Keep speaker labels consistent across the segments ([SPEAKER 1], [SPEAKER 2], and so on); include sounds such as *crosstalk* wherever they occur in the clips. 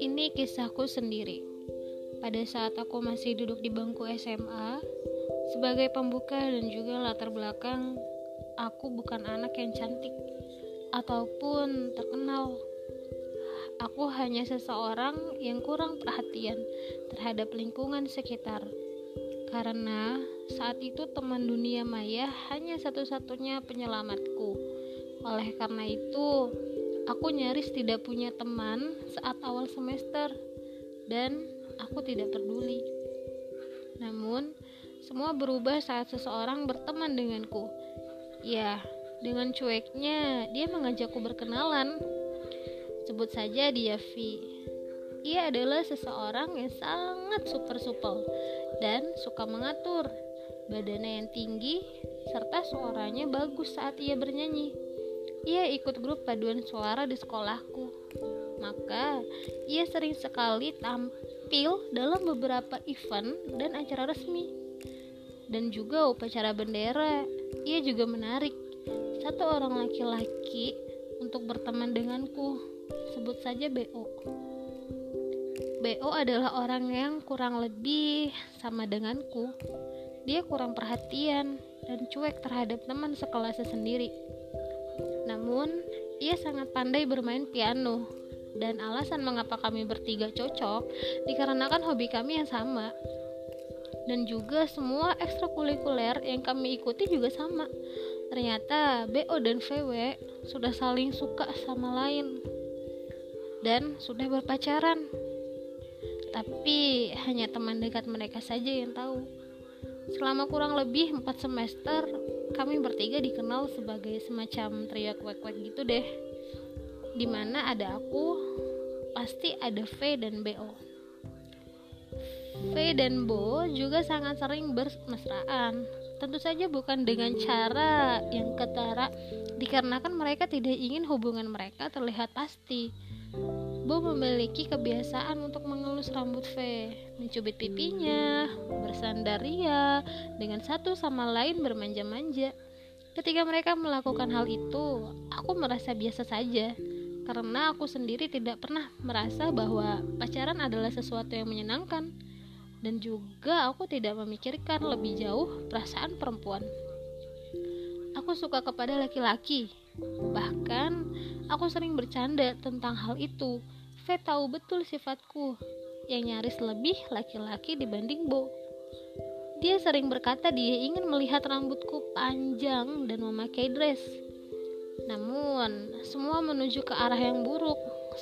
[SPEAKER 1] Ini kisahku sendiri. Pada saat aku masih duduk di bangku SMA, sebagai pembuka dan juga latar belakang, aku bukan anak yang cantik ataupun terkenal. Aku hanya seseorang yang kurang perhatian terhadap lingkungan sekitar. Karena saat itu teman dunia maya hanya satu-satunya penyelamatku. Oleh karena itu, Aku nyaris tidak punya teman saat awal semester dan aku tidak peduli. Namun, semua berubah saat seseorang berteman denganku. Ya, dengan cueknya dia mengajakku berkenalan. Sebut saja dia V. Ia adalah seseorang yang sangat super supel dan suka mengatur. Badannya yang tinggi serta suaranya bagus saat ia bernyanyi. Ia ikut grup paduan suara di sekolahku. Maka, ia sering sekali tampil dalam beberapa event dan acara resmi. Dan juga upacara bendera. Ia juga menarik satu orang laki-laki untuk berteman denganku. Sebut saja BO. BO adalah orang yang kurang lebih sama denganku. Dia kurang perhatian dan cuek terhadap teman sekelasnya sendiri. Namun, ia sangat pandai bermain piano. Dan alasan mengapa kami bertiga cocok dikarenakan hobi kami yang sama. Dan juga semua ekstrakurikuler yang kami ikuti juga sama. Ternyata BO dan VW sudah saling suka sama lain dan sudah berpacaran. Tapi hanya teman dekat mereka saja yang tahu. Selama kurang lebih 4 semester, kami bertiga dikenal sebagai semacam trio kwek-kwek gitu deh. Di mana ada aku pasti ada V dan BO V dan Bo juga sangat sering bermesraan. Tentu saja bukan dengan cara yang ketara dikarenakan mereka tidak ingin hubungan mereka terlihat pasti Bo memiliki kebiasaan untuk mengelus rambut V, mencubit pipinya, bersandar ria, dengan satu sama lain bermanja-manja. Ketika mereka melakukan hal itu, aku merasa biasa saja, karena aku sendiri tidak pernah merasa bahwa pacaran adalah sesuatu yang menyenangkan, dan juga aku tidak memikirkan lebih jauh perasaan perempuan. Aku suka kepada laki-laki, bahkan aku sering bercanda tentang hal itu V tahu betul sifatku yang nyaris lebih laki-laki dibanding Bo. Dia sering berkata dia ingin melihat rambutku panjang dan memakai dress. Namun, semua menuju ke arah yang buruk.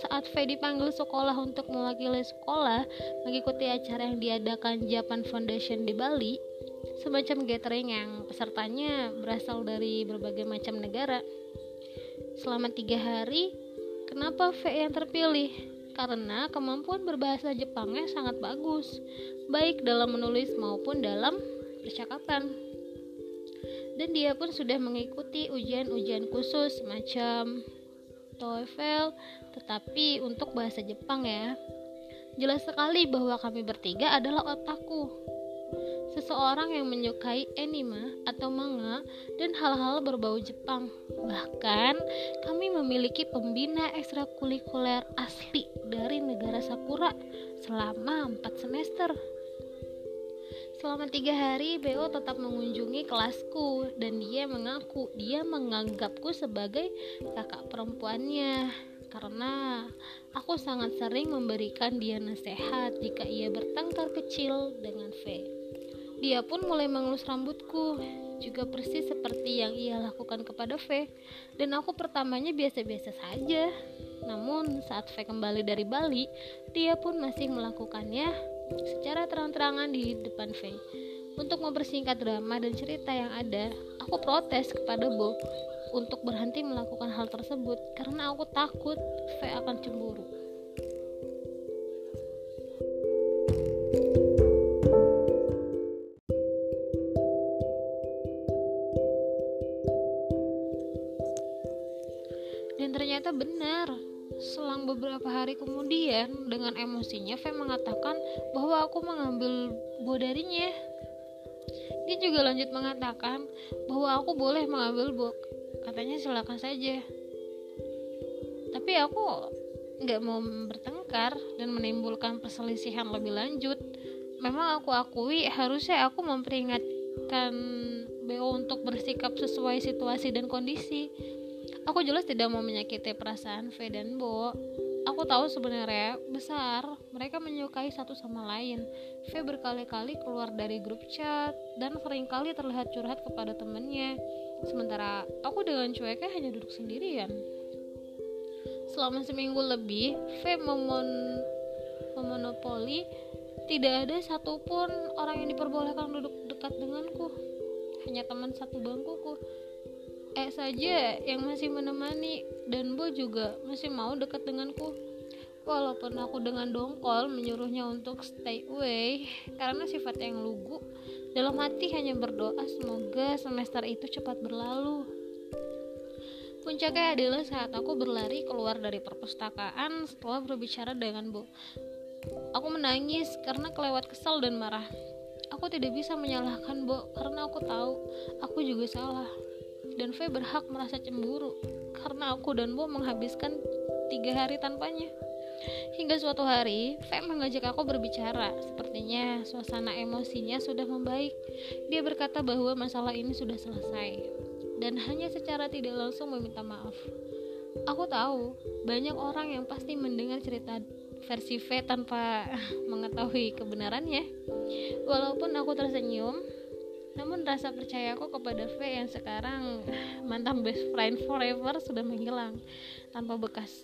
[SPEAKER 1] Saat V dipanggil sekolah untuk mewakili sekolah mengikuti acara yang diadakan Japan Foundation di Bali, semacam gathering yang pesertanya berasal dari berbagai macam negara. Selama tiga hari, Kenapa V yang terpilih? Karena kemampuan berbahasa Jepangnya sangat bagus, baik dalam menulis maupun dalam percakapan. Dan dia pun sudah mengikuti ujian-ujian khusus macam TOEFL, tetapi untuk bahasa Jepang ya. Jelas sekali bahwa kami bertiga adalah otaku seseorang yang menyukai anime atau manga dan hal-hal berbau Jepang. Bahkan, kami memiliki pembina ekstrakurikuler asli dari negara Sakura selama 4 semester. Selama tiga hari, BO tetap mengunjungi kelasku dan dia mengaku dia menganggapku sebagai kakak perempuannya karena aku sangat sering memberikan dia nasihat jika ia bertengkar kecil dengan V. Dia pun mulai mengelus rambutku, juga persis seperti yang ia lakukan kepada V. Dan aku pertamanya biasa-biasa saja. Namun saat V kembali dari Bali, dia pun masih melakukannya secara terang-terangan di depan V. Untuk mempersingkat drama dan cerita yang ada, aku protes kepada Bo untuk berhenti melakukan hal tersebut karena aku takut V akan cemburu. Dan ternyata benar. Selang beberapa hari kemudian, dengan emosinya, V mengatakan bahwa aku mengambil buah darinya. Dia juga lanjut mengatakan bahwa aku boleh mengambil buah. Katanya silakan saja. Tapi aku nggak mau bertengkar dan menimbulkan perselisihan lebih lanjut memang aku akui harusnya aku memperingatkan BO untuk bersikap sesuai situasi dan kondisi aku jelas tidak mau menyakiti perasaan V dan Bo aku tahu sebenarnya besar mereka menyukai satu sama lain. V berkali-kali keluar dari grup chat dan sering kali terlihat curhat kepada temannya. Sementara aku dengan cueknya hanya duduk sendirian. Selama seminggu lebih, V memon memonopoli tidak ada satupun orang yang diperbolehkan duduk dekat denganku. Hanya teman satu bangkuku. E saja yang masih menemani dan Bo juga masih mau dekat denganku. Walaupun aku dengan dongkol menyuruhnya untuk stay away karena sifat yang lugu, dalam hati hanya berdoa semoga semester itu cepat berlalu. Puncaknya adalah saat aku berlari keluar dari perpustakaan setelah berbicara dengan Bu. Aku menangis karena kelewat kesal dan marah. Aku tidak bisa menyalahkan Bo karena aku tahu aku juga salah dan V berhak merasa cemburu karena aku dan Bo menghabiskan tiga hari tanpanya. Hingga suatu hari, V mengajak aku berbicara. Sepertinya suasana emosinya sudah membaik. Dia berkata bahwa masalah ini sudah selesai dan hanya secara tidak langsung meminta maaf. Aku tahu banyak orang yang pasti mendengar cerita versi V tanpa *laughs* mengetahui kebenarannya. Walaupun aku tersenyum, namun rasa percaya aku kepada V yang sekarang mantan best friend forever sudah menghilang tanpa bekas.